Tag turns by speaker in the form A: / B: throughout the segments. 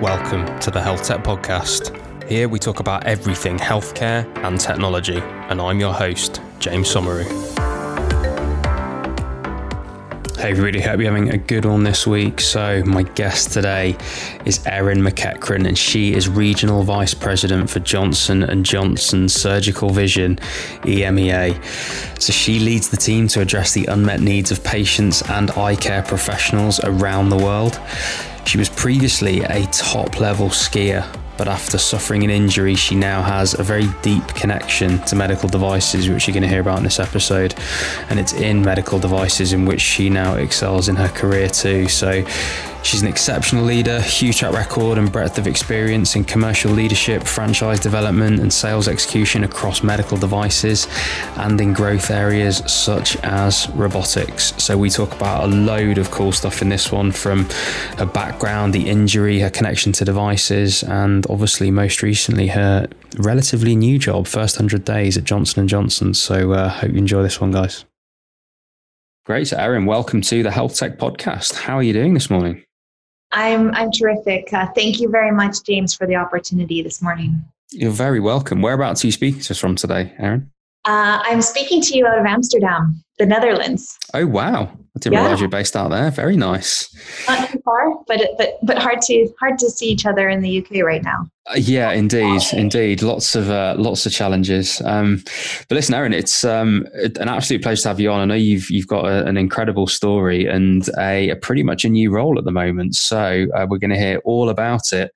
A: Welcome to the Health Tech Podcast. Here we talk about everything healthcare and technology, and I'm your host, James Somauroo. Hey everybody, hope you're having a good one this week. So, my guest today is Erin McEachren, and she is Regional Vice President for Johnson & Johnson Surgical Vision, EMEA. So, she leads the team to address the unmet needs of patients and eye care professionals around the world. She was previously a top level skier, but after suffering an injury, she now has a very deep connection to medical devices, which you're going to hear about in this episode. And it's in medical devices in which she now excels in her career too. So She's an exceptional leader, huge track record and breadth of experience in commercial leadership, franchise development, and sales execution across medical devices and in growth areas such as robotics. So, we talk about a load of cool stuff in this one from her background, the injury, her connection to devices, and obviously, most recently, her relatively new job, first 100 days at Johnson & Johnson. So, uh, hope you enjoy this one, guys. Great. Erin, welcome to the Health Tech Podcast. How are you doing this morning?
B: I'm I'm terrific. Uh, thank you very much, James, for the opportunity this morning.
A: You're very welcome. Whereabouts are you speaking to us from today, Erin?
B: Uh, I'm speaking to you out of Amsterdam, the Netherlands.
A: Oh wow! I didn't yeah. realize you're based out there. Very nice.
B: Not too far, but but but hard to hard to see each other in the UK right now.
A: Uh, yeah, indeed, indeed. Lots of uh, lots of challenges. Um, but listen, Erin, it's um, an absolute pleasure to have you on. I know you've you've got a, an incredible story and a, a, pretty much a new role at the moment. So uh, we're going to hear all about it,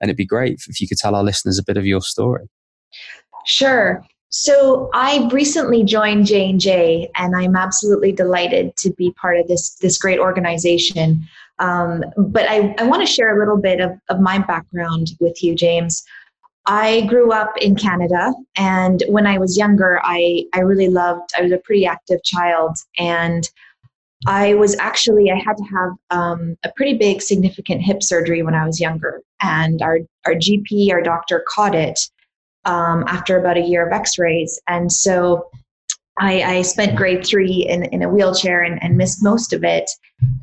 A: and it'd be great if you could tell our listeners a bit of your story.
B: Sure. So I recently joined J and J, and I'm absolutely delighted to be part of this this great organization. Um, but I, I want to share a little bit of, of my background with you, James. I grew up in Canada, and when I was younger, I I really loved. I was a pretty active child, and I was actually I had to have um, a pretty big, significant hip surgery when I was younger, and our our GP, our doctor, caught it um, after about a year of x rays. And so I, I, spent grade three in, in a wheelchair and, and, missed most of it.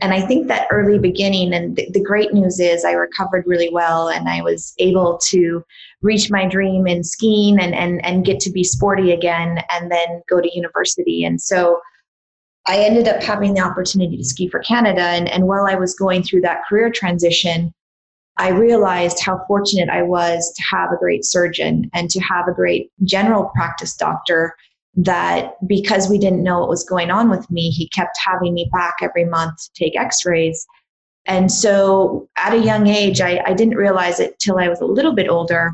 B: And I think that early beginning, and the, the great news is I recovered really well and I was able to reach my dream in skiing and, and, and get to be sporty again and then go to university. And so I ended up having the opportunity to ski for Canada. And, and while I was going through that career transition, I realized how fortunate I was to have a great surgeon and to have a great general practice doctor that because we didn't know what was going on with me, he kept having me back every month to take x rays. And so at a young age, I, I, didn't realize it till I was a little bit older,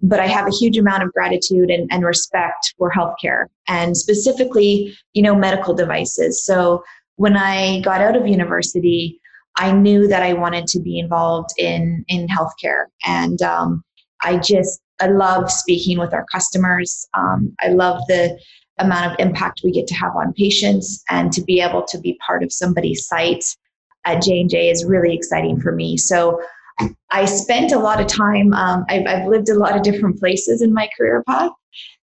B: but I have a huge amount of gratitude and, and respect for healthcare and specifically, you know, medical devices. So when I got out of university, I knew that I wanted to be involved in in healthcare, and um, I just I love speaking with our customers. Um, I love the amount of impact we get to have on patients, and to be able to be part of somebody's sight at J and J is really exciting for me. So. I spent a lot of time. Um, I've, I've lived a lot of different places in my career path,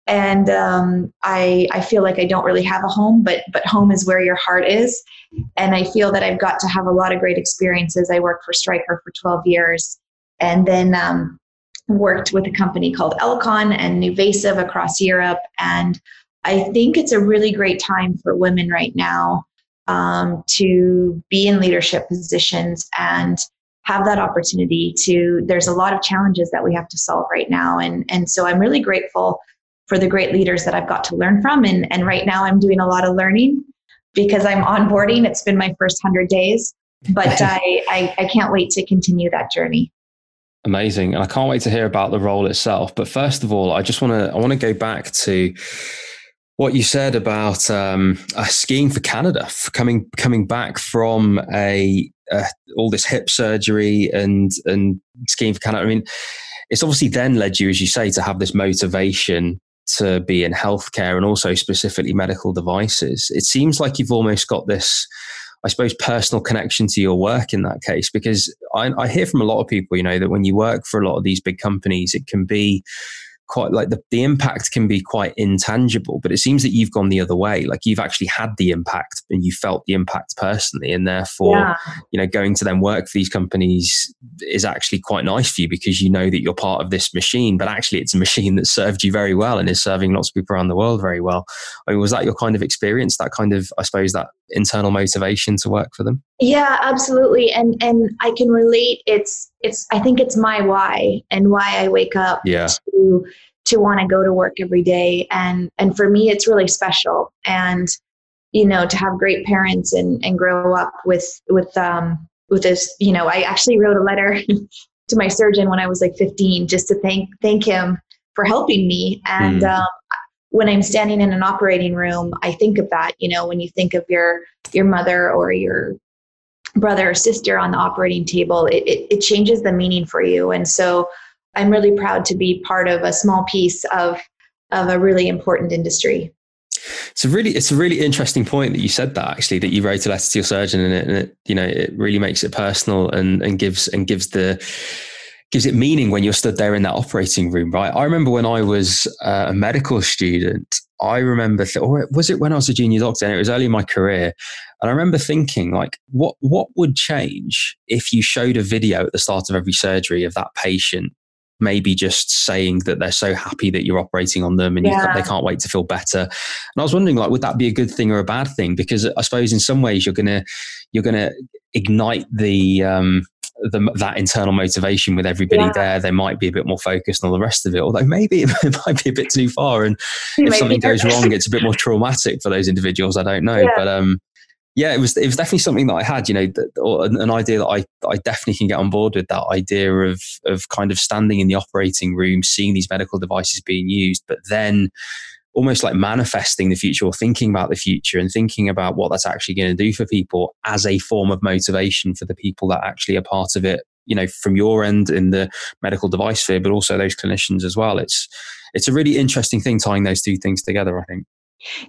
B: and um, I I feel like I don't really have a home, but but home is where your heart is, and I feel that I've got to have a lot of great experiences. I worked for Stryker for 12 years, and then um, worked with a company called Alcon and Nuvasive across Europe, and I think it's a really great time for women right now um, to be in leadership positions and have that opportunity to there's a lot of challenges that we have to solve right now. And and so i'm really grateful for the great leaders that I've got to learn from. And, and right now I'm doing a lot of learning because I'm onboarding. It's been my first 100 days, but I, I, I can't wait to continue that journey.
A: Amazing. And I can't wait to hear about the role itself. But first of all, I just want to, I want to go back to what you said about um, uh, skiing for Canada, for coming coming back from a uh, all this hip surgery and and skiing for Canada. I mean, it's obviously then led you, as you say, to have this motivation to be in healthcare and also specifically medical devices. It seems like you've almost got this, I suppose, personal connection to your work in that case, because I, I hear from a lot of people, you know, that when you work for a lot of these big companies, it can be quite like the, the impact can be quite intangible, but it seems that you've gone the other way. Like you've actually had the impact and you felt the impact personally. And therefore, yeah. you know, going to then work for these companies is actually quite nice for you because you know that you're part of this machine, but actually it's a machine that served you very well and is serving lots of people around the world very well. I mean, was that your kind of experience, that kind of, I suppose, that internal motivation to work for them?
B: Yeah, absolutely. And and I can relate. It's it's I think it's my why and why I wake up
A: yeah.
B: to to want to go to work every day. And and for me it's really special. And you know, to have great parents and and grow up with with um with this, you know, I actually wrote a letter to my surgeon when I was like 15 just to thank thank him for helping me. And mm. um, when I'm standing in an operating room, I think of that. You know, when you think of your your mother or your brother or sister on the operating table, it, it, it changes the meaning for you. And so, I'm really proud to be part of a small piece of of a really important industry.
A: It's a really it's a really interesting point that you said that actually that you wrote a letter to your surgeon and it, and it you know it really makes it personal and and gives and gives the gives it meaning when you're stood there in that operating room, right? I remember when I was uh, a medical student, I remember, th- or was it when I was a junior doctor? And it was early in my career, and I remember thinking, like, what what would change if you showed a video at the start of every surgery of that patient maybe just saying that they're so happy that you're operating on them and yeah. can't, they can't wait to feel better. And I was wondering, like, would that be a good thing or a bad thing? Because I suppose in some ways you're gonna you're gonna ignite the um, the, that internal motivation with everybody yeah. there, they might be a bit more focused on the rest of it. Although maybe it might be a bit too far, and if something goes wrong, it's a bit more traumatic for those individuals. I don't know, yeah. but um, yeah, it was it was definitely something that I had, you know, or an, an, idea that I I definitely can get on board with that idea of of kind of standing in the operating room, seeing these medical devices being used, but then almost like manifesting the future or thinking about the future and thinking about what that's actually going to do for people as a form of motivation for the people that actually are part of it you know from your end in the medical device sphere but also those clinicians as well it's it's a really interesting thing tying those two things together i think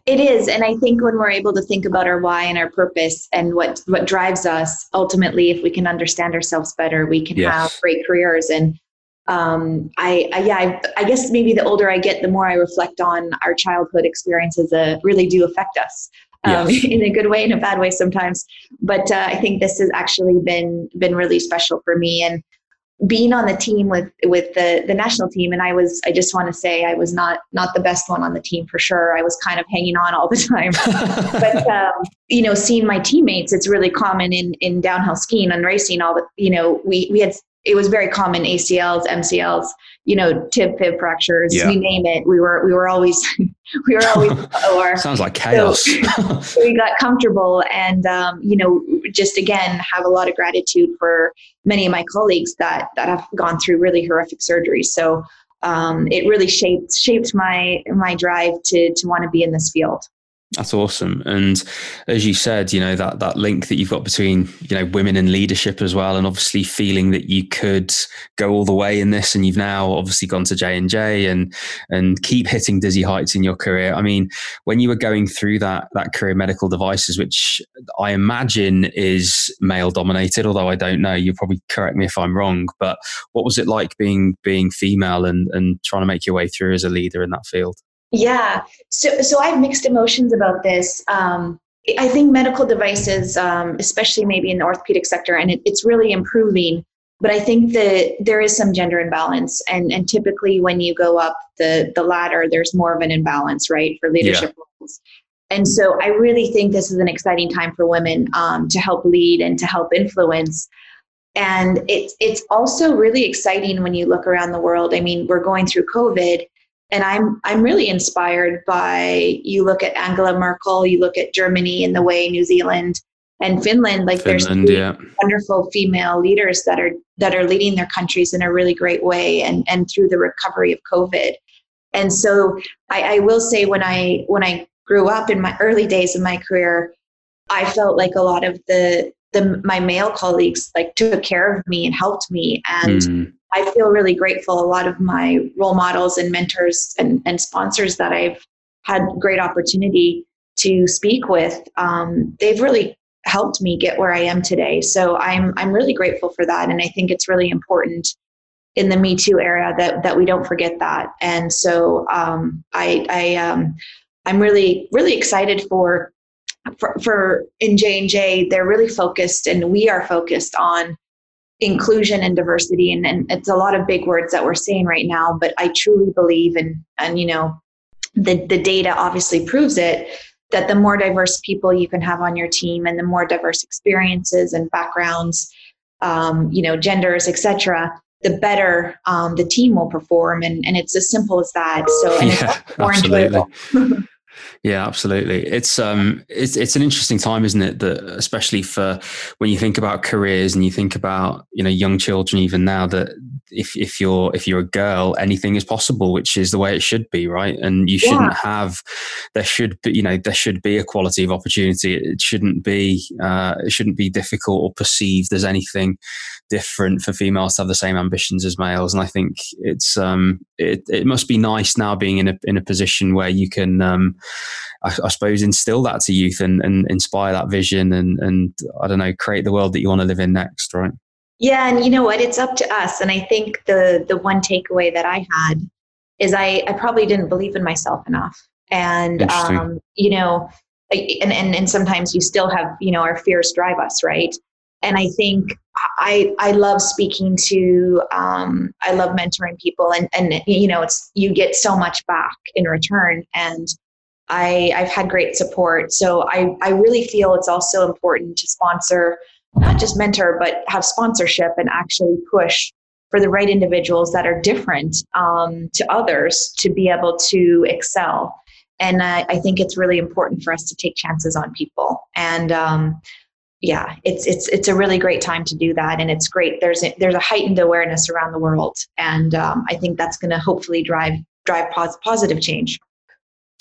B: it is and i think when we're able to think about our why and our purpose and what what drives us ultimately if we can understand ourselves better we can yes. have great careers and um, I, I, yeah, I, I, guess maybe the older I get, the more I reflect on our childhood experiences that really do affect us um, yes. in a good way, in a bad way sometimes. But uh, I think this has actually been been really special for me and being on the team with with the the national team. And I was, I just want to say, I was not not the best one on the team for sure. I was kind of hanging on all the time. but um, you know, seeing my teammates, it's really common in in downhill skiing and racing. All the you know, we we had it was very common ACLs, MCLs, you know, tib fib fractures, yeah. you name it. We were we were always we were always
A: or sounds like chaos.
B: So we got comfortable and um, you know, just again have a lot of gratitude for many of my colleagues that that have gone through really horrific surgeries. So um, it really shaped shaped my my drive to to want to be in this field.
A: That's awesome. And as you said, you know, that that link that you've got between, you know, women and leadership as well, and obviously feeling that you could go all the way in this and you've now obviously gone to J and J and and keep hitting dizzy heights in your career. I mean, when you were going through that that career medical devices, which I imagine is male dominated, although I don't know, you probably correct me if I'm wrong, but what was it like being being female and and trying to make your way through as a leader in that field?
B: Yeah. So, so I have mixed emotions about this. Um, I think medical devices, um, especially maybe in the orthopedic sector, and it, it's really improving. But I think that there is some gender imbalance, and and typically when you go up the the ladder, there's more of an imbalance, right, for leadership yeah. roles. And so I really think this is an exciting time for women um, to help lead and to help influence. And it's it's also really exciting when you look around the world. I mean, we're going through COVID, and I'm I'm really inspired by you look at Angela Merkel, you look at Germany and the way New Zealand and Finland, like Finland, there's yeah. wonderful female leaders that are that are leading their countries in a really great way and and through the recovery of COVID. And so I, I will say when I when I grew up in my early days of my career, I felt like a lot of the the my male colleagues like took care of me and helped me and mm. I feel really grateful. A lot of my role models and mentors and, and sponsors that I've had great opportunity to speak with, um, they've really helped me get where I am today. So I'm I'm really grateful for that, and I think it's really important in the Me Too era that that we don't forget that. And so um, I, I um, I'm really really excited for for, for in J and J. They're really focused, and we are focused on inclusion and diversity. And, and it's a lot of big words that we're saying right now, but I truly believe, and and you know, the the data obviously proves it that the more diverse people you can have on your team and the more diverse experiences and backgrounds um, you know genders etc the better um, the team will perform. And, and it's as simple as that. So, yeah, absolutely.
A: Yeah, absolutely. It's um, it's it's an interesting time, isn't it? That especially for when you think about careers and you think about you know young children, even now that if if you're if you're a girl, anything is possible, which is the way it should be, right? And you shouldn't yeah. have there should be you know there should be equality of opportunity. It shouldn't be uh, it shouldn't be difficult or perceived as anything different for females to have the same ambitions as males. And I think it's um, it it must be nice now being in a in a position where you can um, I, I suppose instill that to youth and, and inspire that vision and and I don't know create the world that you want to live in next, right?
B: Yeah, and you know what? It's up to us. And I think the the one takeaway that I had is I, I probably didn't believe in myself enough. And um, you know, and, and and sometimes you still have, you know, our fears drive us, right? And I think I I love speaking to um, I love mentoring people and and you know it's you get so much back in return and I I've had great support so I I really feel it's also important to sponsor not just mentor, but have sponsorship and actually push for the right individuals that are different um, to others to be able to excel. And I, I, think it's really important for us to take chances on people. And um, yeah, it's it's it's a really great time to do that, and it's great. There's a, there's a heightened awareness around the world, and um, I think that's going to hopefully drive drive pos- positive change.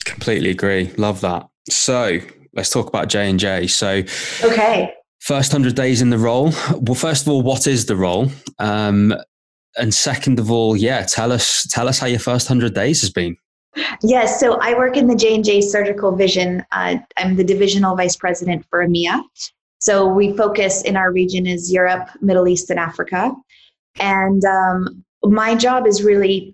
A: Completely agree. Love that. So let's talk about J and J. So
B: okay,
A: First 100 days in the role. Well, first of all, what is the role? Um, and second of all, yeah, tell us tell us how your first 100 days has been.
B: Yes, so I work in the J&J Surgical Vision. Uh, I'm the divisional vice president for EMEA. So we focus in our region is Europe, Middle East, and Africa. And um, my job is really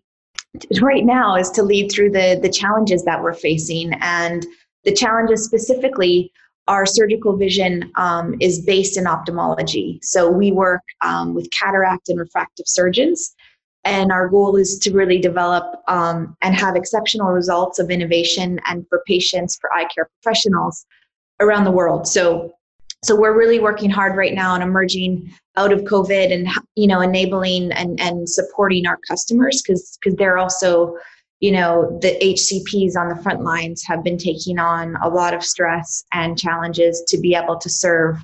B: right now is to lead through the the challenges that we're facing and the challenges specifically our surgical vision um, is based in ophthalmology. So we work um, with cataract and refractive surgeons. And our goal is to really develop um, and have exceptional results of innovation and for patients, for eye care professionals around the world. So, so we're really working hard right now on emerging out of COVID and you know enabling and, and supporting our customers because because they're also you know the hcps on the front lines have been taking on a lot of stress and challenges to be able to serve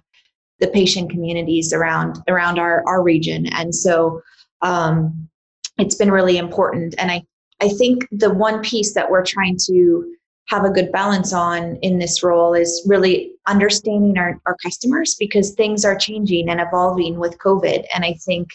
B: the patient communities around around our, our region. And so um, it's been really important. And i i think the one piece that we're trying to have a good balance on in this role is really understanding our, our customers because things are changing and evolving with covid. And i think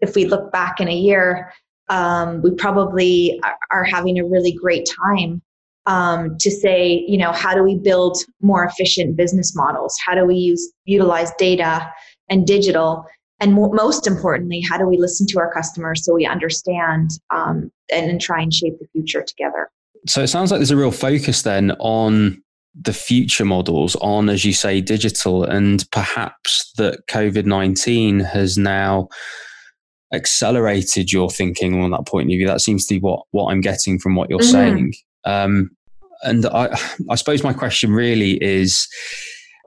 B: if we look back in a year um, we probably are having a really great time um, to say, you know, how do we build more efficient business models? How do we use utilize data and digital? And most importantly, how do we listen to our customers so we understand um, and, and try and shape the future together?
A: So it sounds like there's a real focus then on the future models on, as you say, digital, and perhaps that COVID 19 has now accelerated your thinking on that point of view. That seems to be what what I'm getting from what you're mm-hmm. saying. Um, and I, I suppose my question really is,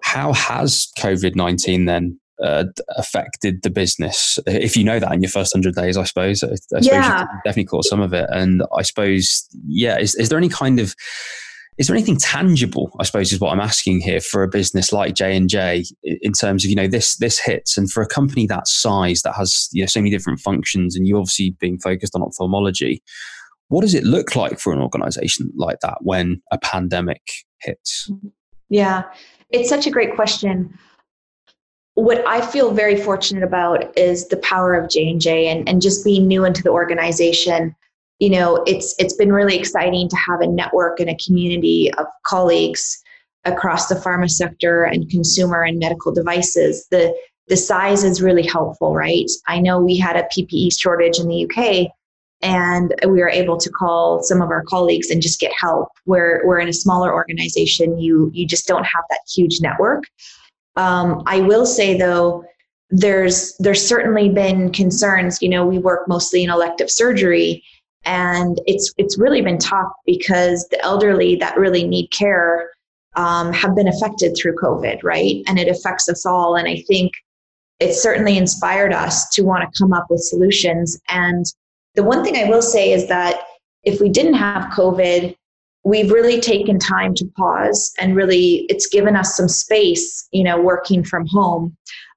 A: how has COVID nineteen then uh, affected the business? If you know that in your first hundred days, I suppose, I, suppose yeah. you definitely caught some of it. And I suppose, yeah, is, is there any kind of is there anything tangible i suppose is what i'm asking here for a business like j&j in terms of you know this this hits and for a company that size that has you know so many different functions and you obviously being focused on ophthalmology what does it look like for an organization like that when a pandemic hits?
B: Yeah it's such a great question. What I feel very fortunate about is the power of J and and just being new into the organization you know it's it's been really exciting to have a network and a community of colleagues across the pharma sector and consumer and medical devices. The the size is really helpful, right? I know we had a PPE shortage in the UK and we were able to call some of our colleagues and just get help. Where we're in a smaller organization you you just don't have that huge network. Um, i will say though there's there's certainly been concerns. You know we work mostly in elective surgery and it's it's really been tough because the elderly that really need care um, have been affected through covid right? And it affects us all. And i think it certainly inspired us to want to come up with solutions. And the one thing I will say is that if we didn't have COVID, we've really taken time to pause and really it's given us some space, you know, working from home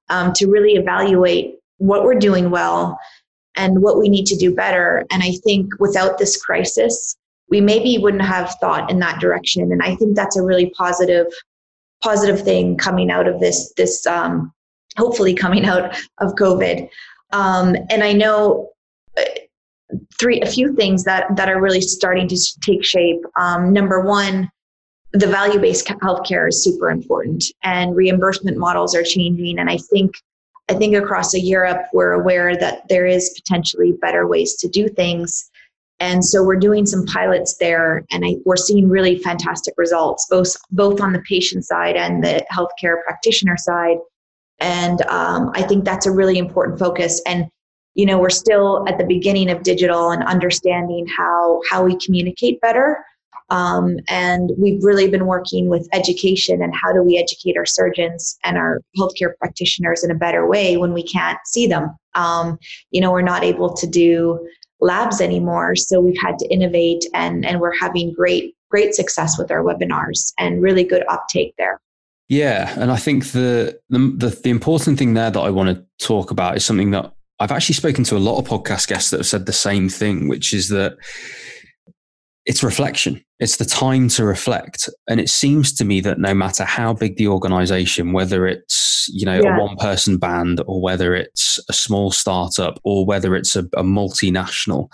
B: um, to really evaluate what we're doing well and what we need to do better. And I think without this crisis, we maybe wouldn't have thought in that direction. And I think that's a really positive, positive thing coming out of this, this, um, hopefully coming out of COVID. Um, and I know uh, three a few things that that are really starting to take shape. Um, number one, the value based healthcare is super important, and reimbursement models are changing. And I think I think across Europe, we're aware that there is potentially better ways to do things. And so we're doing some pilots there, and I, we're seeing really fantastic results, both both on the patient side and the healthcare practitioner side. And um, I think that's a really important focus. And you know we're still at the beginning of digital and understanding how how we communicate better um, and we've really been working with education and how do we educate our surgeons and our healthcare practitioners in a better way when we can't see them. Um, you know we're not able to do labs anymore so we've had to innovate and and we're having great great success with our webinars and really good uptake there.
A: Yeah, and I think the, the the the important thing there that I want to talk about is something that I've actually spoken to a lot of podcast guests that have said the same thing, which is that it's reflection. It's the time to reflect. And it seems to me that no matter how big the organization, whether it's, you know, yeah. a one person band or whether it's a small startup or whether it's a, a multinational,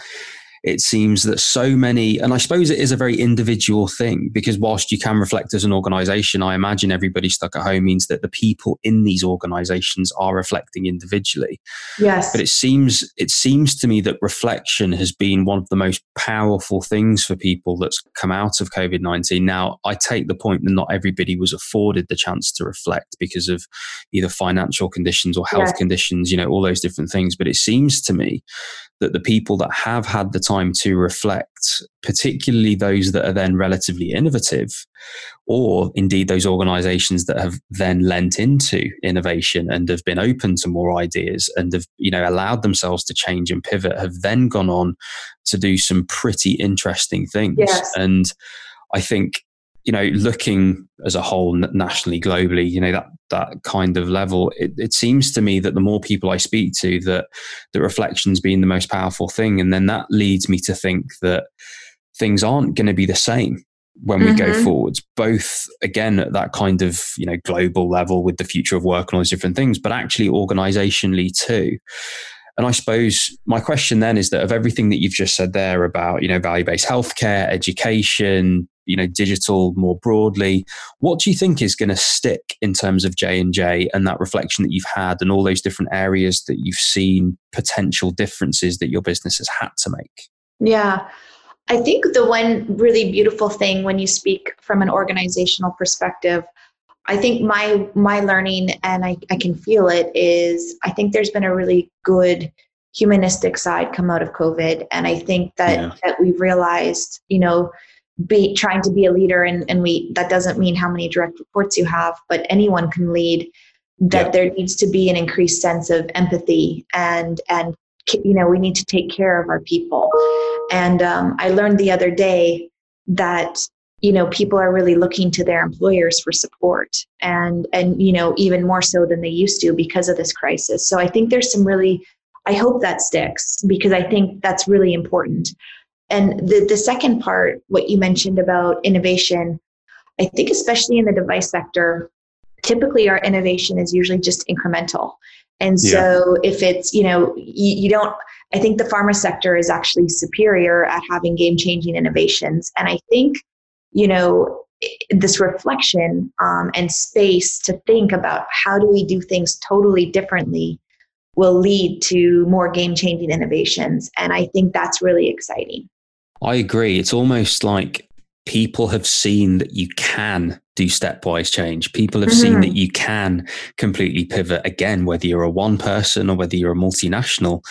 A: it seems that so many, and I suppose it is a very individual thing because whilst you can reflect as an organization, I imagine everybody stuck at home means that the people in these organizations are reflecting individually.
B: Yes.
A: But it seems, it seems to me that reflection has been one of the most powerful things for people that's come out of COVID 19. Now, I take the point that not everybody was afforded the chance to reflect because of either financial conditions or health conditions, you know, all those different things. But it seems to me that the people that have had the time to reflect, particularly those that are then relatively innovative, or indeed those organizations that have then lent into innovation and have been open to more ideas and have you know allowed themselves to change and pivot have then gone on to do some pretty interesting things
B: yes.
A: and i think you know, looking as a whole nationally, globally, you know, that that kind of level, it, it seems to me that the more people I speak to, that the reflection's been the most powerful thing, and then that leads me to think that things aren't going to be the same when we mm-hmm. go forwards both again at that kind of you know global level with the future of work and all those different things but actually organizationally too and I suppose my question then is that of everything that you've just said there about, you know, value-based healthcare, education, you know, digital more broadly, what do you think is going to stick in terms of J and J and that reflection that you've had and all those different areas that you've seen potential differences that your business has had to make?
B: Yeah. I think the one really beautiful thing when you speak from an organizational perspective I think my my learning and I, I can feel it is I think there's been a really good humanistic side come out of COVID. And I think that yeah. that we've realized, you know, be trying to be a leader and, and we that doesn't mean how many direct reports you have, but anyone can lead, that yeah. there needs to be an increased sense of empathy and and you know, we need to take care of our people. And um, I learned the other day that you know people are really looking to their employers for support and and you know even more so than they used to because of this crisis. So i think there's some really i hope that sticks because i think that's really important. And the the second part what you mentioned about innovation i think especially in the device sector typically our innovation is usually just incremental. And so yeah. if it's you know you, you don't i think the pharma sector is actually superior at having game changing innovations. And i think you know, this reflection um, and space to think about how do we do things totally differently will lead to more game changing innovations. And I think that's really exciting.
A: I agree. It's almost like people have seen that you can do stepwise change. People have mm-hmm. seen that you can completely pivot again, whether you're a one person or whether you're a multinational.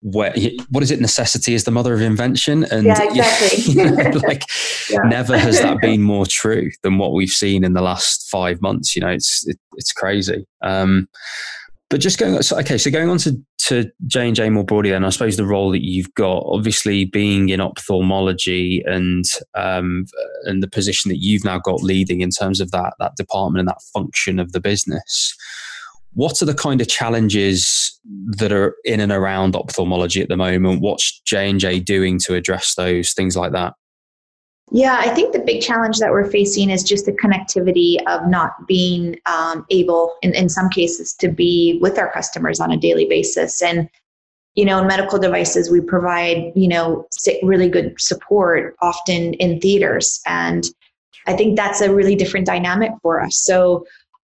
A: Where, what is it? Necessity is the mother of invention,
B: and yeah, exactly.
A: you know, like yeah. never has that been more true than what we've seen in the last five months. You know, it's it, it's crazy. Um, but just going so, okay so going on to to j&j more broadly then i suppose the role that you've got obviously being in ophthalmology and um, and the position that you've now got leading in terms of that that department and that function of the business what are the kind of challenges that are in and around ophthalmology at the moment what's j&j doing to address those things like that
B: yeah, I think the big challenge that we're facing is just the connectivity of not being um, able, in, in some cases, to be with our customers on a daily basis. And, you know, in medical devices, we provide, you know, really good support often in theaters. And I think that's a really different dynamic for us. So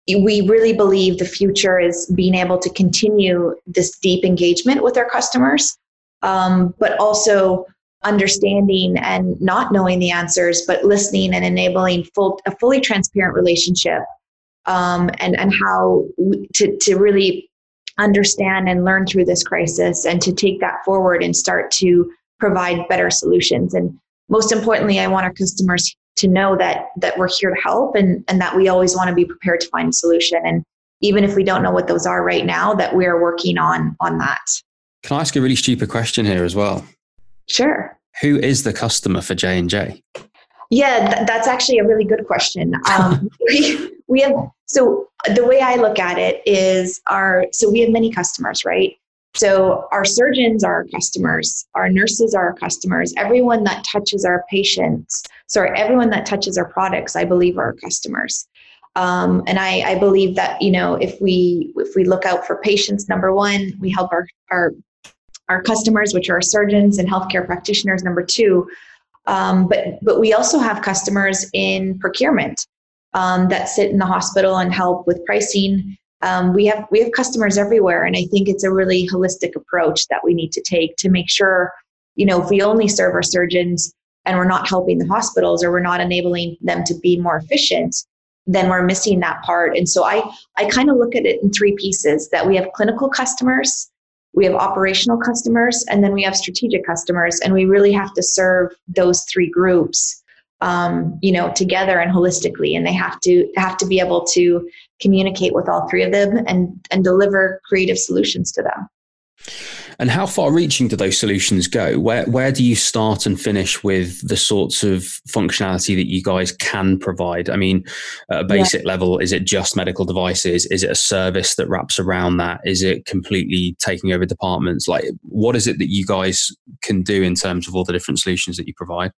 B: we really believe the future is being able to continue this deep engagement with our customers, um, but also understanding and not knowing the answers, but listening and enabling full, a fully transparent relationship um, and, and how to, to really understand and learn through this crisis and to take that forward and start to provide better solutions. And most importantly, I want our customers to know that that we're here to help and, and that we always want to be prepared to find a solution. And even if we don't know what those are right now, that we're working on on that.
A: Can I ask a really stupid question here as well?
B: Sure.
A: Who is the customer for J and J?
B: Yeah, th- that's actually a really good question. Um, we, we have so the way I look at it is our so we have many customers, right? So our surgeons are our customers, our nurses are our customers, everyone that touches our patients, sorry, everyone that touches our products, I believe are our customers. Um, and I, I believe that you know if we if we look out for patients, number one, we help our our our customers, which are surgeons and healthcare practitioners, number two. Um, but but we also have customers in procurement um, that sit in the hospital and help with pricing. Um, we have we have customers everywhere, and I think it's a really holistic approach that we need to take to make sure, you know, if we only serve our surgeons and we're not helping the hospitals or we're not enabling them to be more efficient, then we're missing that part. And so I I kind of look at it in three pieces: that we have clinical customers, we have operational customers and then we have strategic customers and we really have to serve those three groups um, you know together and holistically and they have to have to be able to communicate with all three of them and and deliver creative solutions to them
A: and how far reaching do those solutions go? Where where do you start and finish with the sorts of functionality that you guys can provide? I mean, at a basic yeah. level, is it just medical devices? Is it a service that wraps around that? Is it completely taking over departments? Like, what is it that you guys can do in terms of all the different solutions that you provide?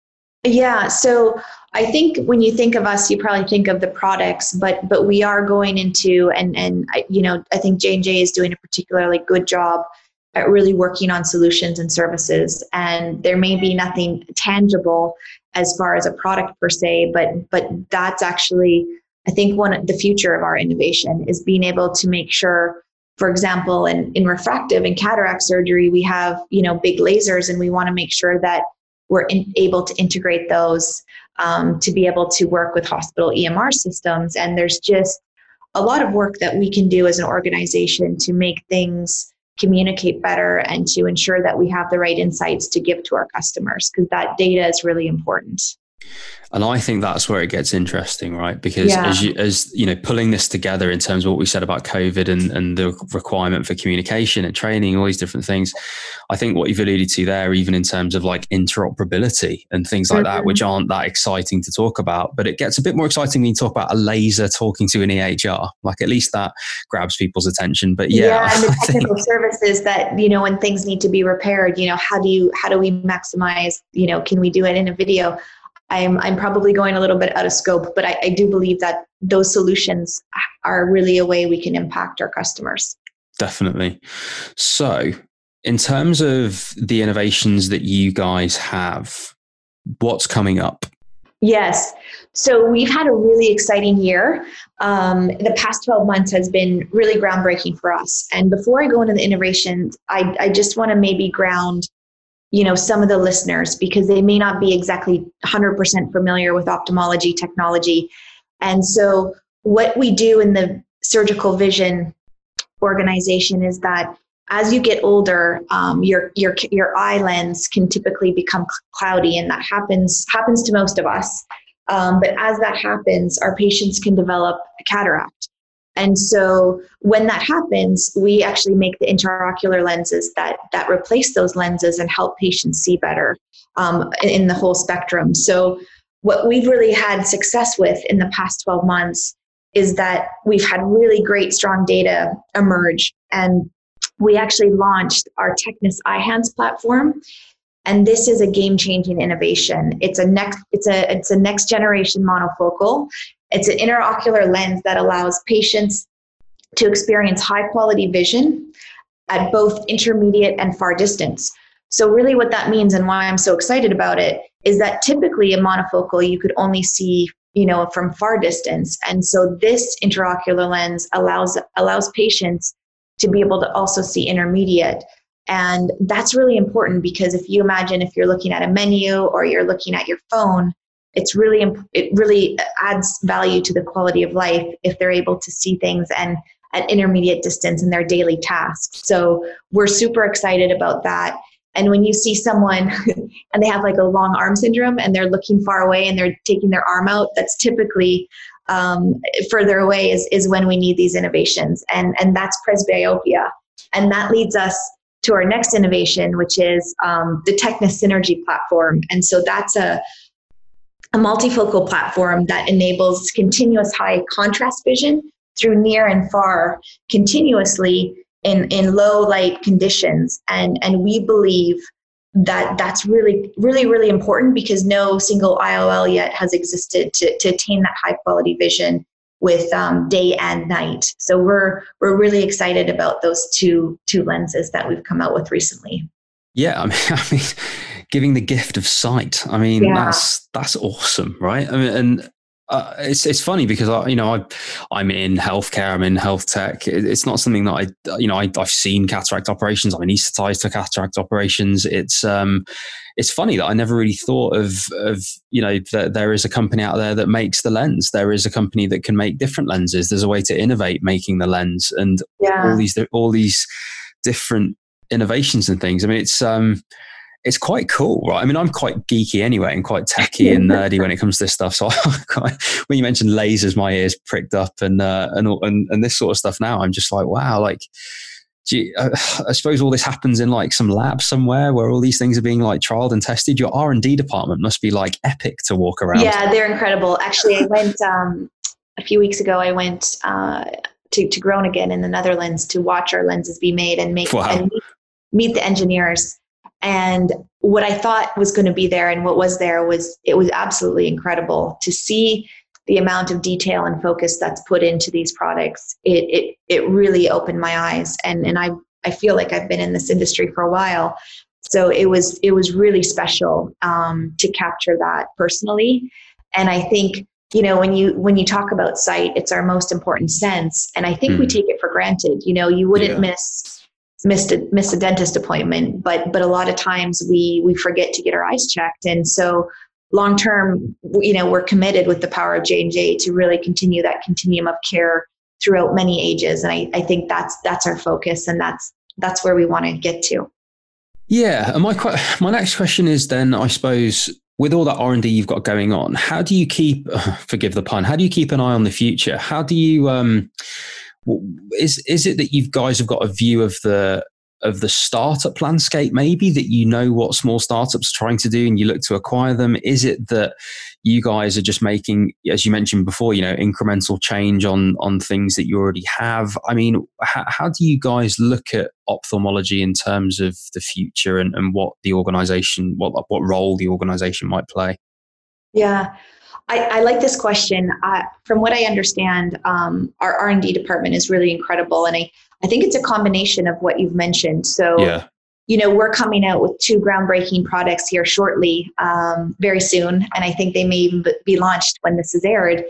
B: Yeah, so I think when you think of us, you probably think of the products, but but we are going into and and you know I think J and J is doing a particularly good job at really working on solutions and services. And there may be nothing tangible as far as a product per se, but but that's actually I think one the future of our innovation is being able to make sure, for example, in, in refractive and cataract surgery, we have you know big lasers, and we want to make sure that we're in, able to integrate those um, to be able to work with hospital EMR systems. And there's just a lot of work that we can do as an organization to make things communicate better and to ensure that we have the right insights to give to our customers because that data is really important.
A: And I think that's where it gets interesting, right? Because yeah. as you, as you know, pulling this together in terms of what we said about COVID and, and the requirement for communication and training, all these different things, I think what you've alluded to there, even in terms of like interoperability and things like mm-hmm. that, which aren't that exciting to talk about, but it gets a bit more exciting when you talk about a laser talking to an EHR. Like at least that grabs people's attention. But yeah,
B: yeah and the technical services that you know when things need to be repaired, you know, how do you how do we maximize? You know, can we do it in a video? I'm, I'm probably going a little bit out of scope, but I, I do believe that those solutions are really a way we can impact our customers.
A: Definitely. So, in terms of the innovations that you guys have, what's coming up?
B: Yes. So we've had a really exciting year. Um, the past 12 months has been really groundbreaking for us. And before I go into the innovations, I, I just want to maybe ground, you know, some of the listeners because they may not be exactly 100% familiar with ophthalmology technology. And so what we do in the surgical vision organization is that as you get older, um, your your your eye lens can typically become cloudy, and that happens happens to most of us. Um, but as that happens, our patients can develop a cataract. And so when that happens, we actually make the intraocular lenses that that replace those lenses and help patients see better um, in the whole spectrum. So what we've really had success with in the past 12 months is that we've had really great strong data emerge and we actually launched our Tecnis Eyhance platform. And this is a game-changing innovation. It's a next it's a it's a next generation monofocal. It's an intraocular lens that allows patients to experience high quality vision at both intermediate and far distance. So really what that means and why I'm so excited about it is that typically a monofocal you could only see you know from far distance and so this intraocular lens allows allows patients to be able to also see intermediate. And that's really important because if you imagine if you're looking at a menu or you're looking at your phone, it's really it really adds value to the quality of life if they're able to see things and at intermediate distance in their daily tasks. So we're super excited about that. And when you see someone and they have like a long arm syndrome and they're looking far away and they're taking their arm out, that's typically um, further away is, is when we need these innovations. And, and that's presbyopia. And that leads us to our next innovation, which is um, the Tecnis Synergy platform. And so that's a, a multifocal platform that enables continuous high contrast vision through near and far continuously in, in low light conditions. And, and we believe that that's really really really important because no single IOL yet has existed to, to attain that high quality vision with um, day and night. So we're we're really excited about those two two lenses that we've come out with recently.
A: Yeah, I mean, I mean, giving the gift of sight. I mean, yeah. that's that's awesome, right? I mean, and uh, it's it's funny because I you know I I'm in healthcare I'm in health tech it's not something that I you know I, have seen cataract operations I'm anesthetized to cataract operations it's um it's funny that I never really thought of of you know that there is a company out there that makes the lens there is a company that can make different lenses there's a way to innovate making the lens and yeah. all these all these different innovations and things I mean it's um it's quite cool, right? I mean, I'm quite geeky anyway and quite techy and nerdy when it comes to this stuff. So when you mentioned lasers, my ears pricked up and, uh, and, and, and this sort of stuff now, I'm just like, wow, like, you, uh, I suppose all this happens in like some lab somewhere where all these things are being like trialed and tested. Your R and D department must be like epic to walk around.
B: Yeah, they're incredible. Actually, I went um, a few weeks ago. I went uh, to to Groningen in the Netherlands to watch our lenses be made and make wow. and meet, meet the engineers and what I thought was going to be there and what was there was it was absolutely incredible to see the amount of detail and focus that's put into these products. It it it really opened my eyes and and I I feel like I've been in this industry for a while. So it was it was really special um, to capture that personally. And I think you know when you when you talk about sight, it's our most important sense, and I think mm. we hmm. take it for granted. You know, you wouldn't yeah. miss missed a, miss a dentist appointment, but but a lot of times we we forget to get our eyes checked, and so long term, you know, we're committed with the power of J and J to really continue that continuum of care throughout many ages, and I, I think that's that's our focus, and that's that's where we want to get to.
A: Yeah, and my my next question is then, I suppose, with all that r&d you've got going on how do you keep forgive the pun how do you keep an eye on the future? How do you um is is it that you guys have got a view of the of the startup landscape maybe that you know what small startups are trying to do and you look to acquire them? Is it that you guys are just making as you mentioned before you know incremental change on on things that you already have? I mean how, how do you guys look at ophthalmology in terms of the future and, and what the organization what what role the organization might play
B: yeah I, I like this question. Uh, from what I understand, um, our R and D department is really incredible, and I, I think it's a combination of what you've mentioned. So
A: yeah.
B: you know, we're coming out with two groundbreaking products here shortly, um, very soon, and I think they may even be launched when this is aired.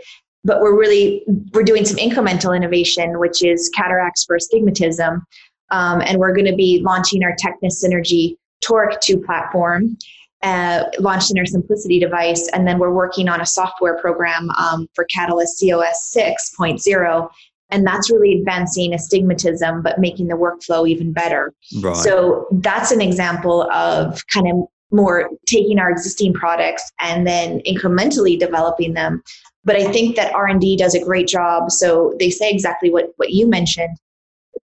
B: But we're really we're doing some incremental innovation, which is cataracts for astigmatism, um, and we're going to be launching our Tecnis Synergy Toric 2 platform, uh, launched in our Simplicity device, and then we're working on a software program um, for Catalys COS 6.0 and that's really advancing astigmatism but making the workflow even better. Right. so that's an example of kind of more taking our existing products and then incrementally developing them. But i think that r&d does a great job. So they say exactly what, what you mentioned.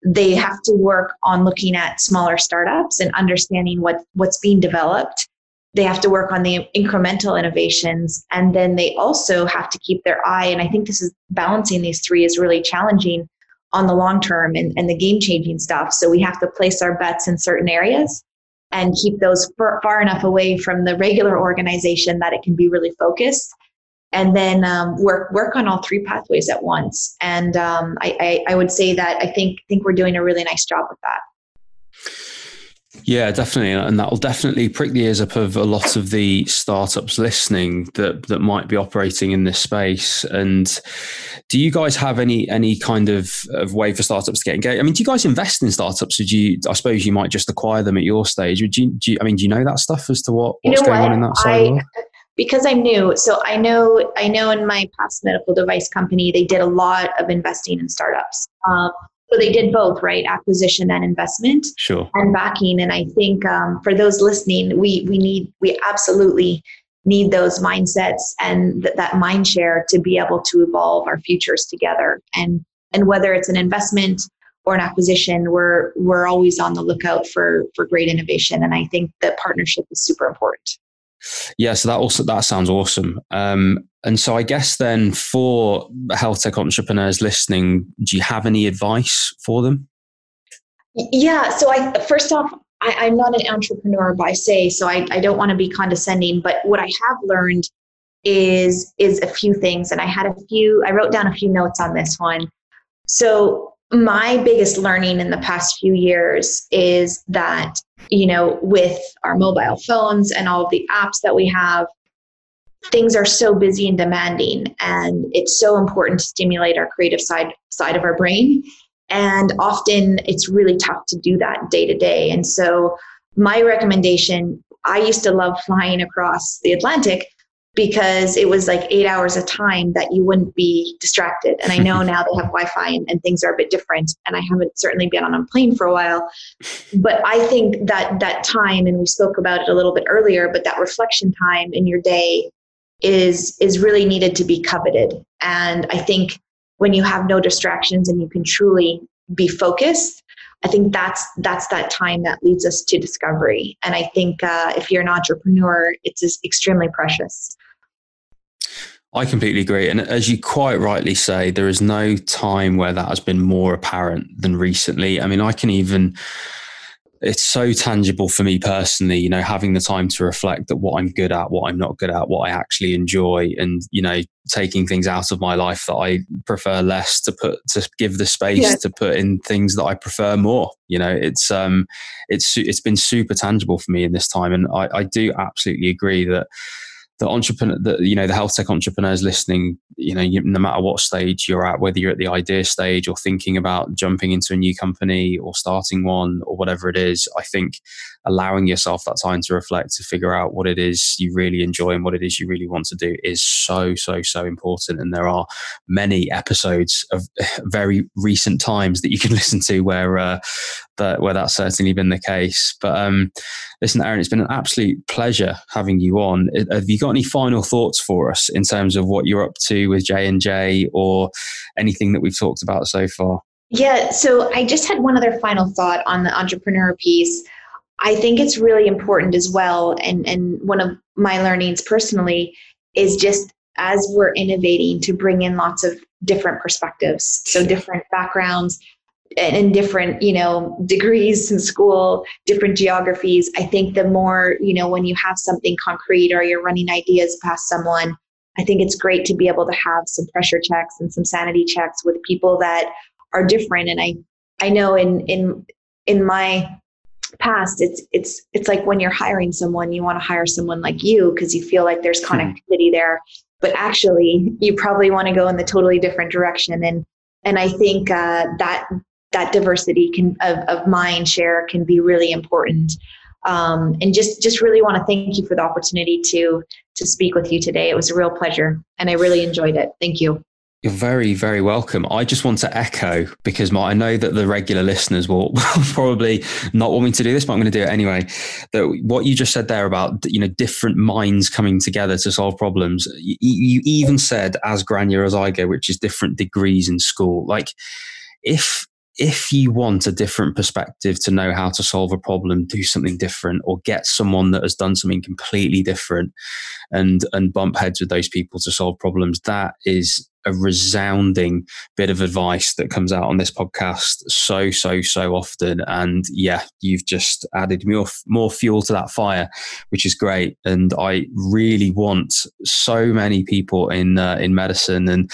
B: They have to work on looking at smaller startups and understanding what, what's being developed they have to work on the incremental innovations and then they also have to keep their eye and i think this is balancing these three is really challenging on the long term and, and the game changing stuff. So we have to place our bets in certain areas and keep those far, far enough away from the regular organization that it can be really focused. And then um, work work on all three pathways at once. And um, I, I, I would say that i think think we're doing a really nice job with that
A: yeah, definitely, and that will definitely prick the ears up of a lot of the startups listening that that might be operating in this space. And do you guys have any any kind of, of way for startups to get engaged? I mean, do you guys invest in startups? Or do you? I suppose you might just acquire them at your stage. Would you? Do you I mean, do you know that stuff as to what what's going what? on in that side? I,
B: because I'm new, so I know I know in my past medical device company they did a lot of investing in startups. Um, so they did both, right? Acquisition and investment,
A: sure,
B: and backing. And I think um, for those listening, we we need we absolutely need those mindsets and th- that mind share to be able to evolve our futures together. And and whether it's an investment or an acquisition, we're we're always on the lookout for for great innovation. And I think that partnership is super important.
A: Yeah, so that also that sounds awesome. Um, and so I guess then for health tech entrepreneurs listening, do you have any advice for them?
B: Yeah. So I first off, I, am not an entrepreneur by say, so I, I don't want to be condescending, but what I have learned is is a few things. And I had a few, I wrote down a few notes on this one. So my biggest learning in the past few years is that you know with our mobile phones and all of the apps that we have things are so busy and demanding and it's so important to stimulate our creative side side of our brain and often it's really tough to do that day to day and so my recommendation i used to love flying across the atlantic because it was like eight hours of time that you wouldn't be distracted. And I know now they have Wi Fi and, and, things are a bit different. And I haven't certainly been on a plane for a while. But I think that that time, and we spoke about it a little bit earlier, but that reflection time in your day is is really needed to be coveted. And I think when you have no distractions and you can truly be focused, I think that's that's that time that leads us to discovery. And I think uh, if you're an entrepreneur, it's extremely precious.
A: I completely agree. And as you quite rightly say, there is no time where that has been more apparent than recently. I mean, I can even, it's so tangible for me personally, you know, having the time to reflect that what I'm good at, what I'm not good at, what I actually enjoy, and, you know, taking things out of my life that I prefer less to put, to give the space yeah. to put in things that I prefer more. You know, it's, um, it's, it's been super tangible for me in this time. And I, I do absolutely agree that, the entrepreneur, the, you know, the health tech entrepreneurs listening, you know, you, no matter what stage you're at, whether you're at the idea stage or thinking about jumping into a new company or starting one or whatever it is, I think allowing yourself that time to reflect, to figure out what it is you really enjoy and what it is you really want to do is so, so, so important. And there are many episodes of very recent times that you can listen to where, uh, that, where that's certainly been the case. But um, listen, Erin, it's been an absolute pleasure having you on. Have you got any final thoughts for us in terms of what you're up to with J and J or anything that we've talked about so far?
B: Yeah, so I just had one other final thought on the entrepreneur piece. I think it's really important as well, and and one of my learnings personally is just as we're innovating to bring in lots of different perspectives, so different backgrounds, and different you know degrees in school different geographies. I think the more you know when you have something concrete or you're running ideas past someone i think it's great to be able to have some pressure checks and some sanity checks with people that are different and i i know in in in my past it's it's it's like when you're hiring someone you want to hire someone like you because you feel like there's hmm. connectivity there. But actually you probably want to go in the totally different direction and and i think uh, that that diversity can of, of mind share can be really important. Um, and just just really want to thank you for the opportunity to to speak with you today. It was a real pleasure and i really enjoyed it. Thank you
A: you're very, very welcome. I just want to echo because my, I know that the regular listeners will, probably not want me to do this, but I'm going to do it anyway. That what you just said there about you know different minds coming together to solve problems. You, you even said as granular as I go, which is different degrees in school. Like if if you want a different perspective to know how to solve a problem, do something different, or get someone that has done something completely different, and and bump heads with those people to solve problems, that is a resounding bit of advice that comes out on this podcast so so so often. And yeah you've just added more more fuel to that fire which is great. And i really want so many people in uh, in medicine and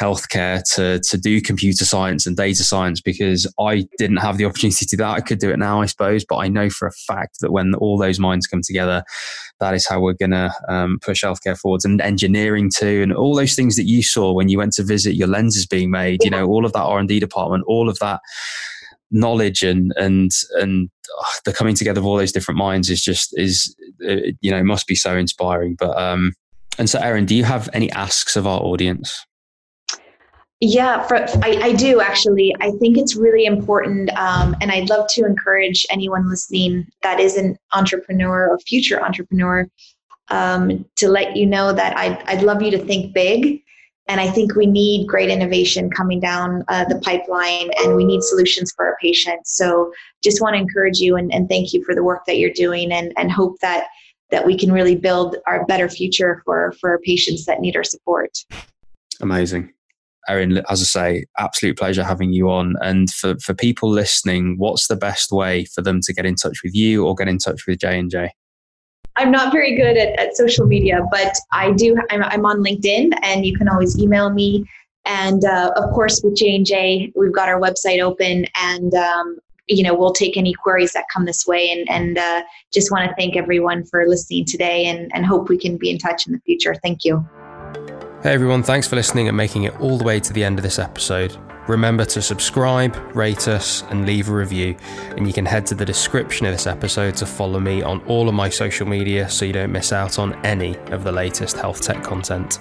A: healthcare to to do computer science and data science because i didn't have the opportunity to do that. I could do it now i suppose but i know for a fact that when all those minds come together that is how we're going to um, push healthcare forwards and engineering too and all those things that you saw when you went to visit your lenses being made you know all of that r&d department all of that knowledge and and and uh, the coming together of all those different minds is just is uh, you know must be so inspiring but um and so Erin, do you have any asks of our audience
B: yeah, for, I, I, do actually. I think it's really important, um, and I'd love to encourage anyone listening that is an entrepreneur or future entrepreneur um, to let you know that I'd, I'd love you to think big. And I think we need great innovation coming down uh, the pipeline, and we need solutions for our patients. So, just want to encourage you and, and thank you for the work that you're doing, and, and hope that that we can really build our better future for for our patients that need our support.
A: Amazing. Erin, as I say, absolute pleasure having you on. And for, for people listening, what's the best way for them to get in touch with you or get in touch with J and J?
B: I'm not very good at, at social media, but I do. I'm, I'm on LinkedIn, and you can always email me. And uh, of course, with J and J, we've got our website open, and um, you know we'll take any queries that come this way. And, and uh, just want to thank everyone for listening today, and, and hope we can be in touch in the future. Thank you.
A: Hey everyone, thanks for listening and making it all the way to the end of this episode. Remember to subscribe, rate us, and leave a review. And you can head to the description of this episode to follow me on all of my social media so you don't miss out on any of the latest health tech content.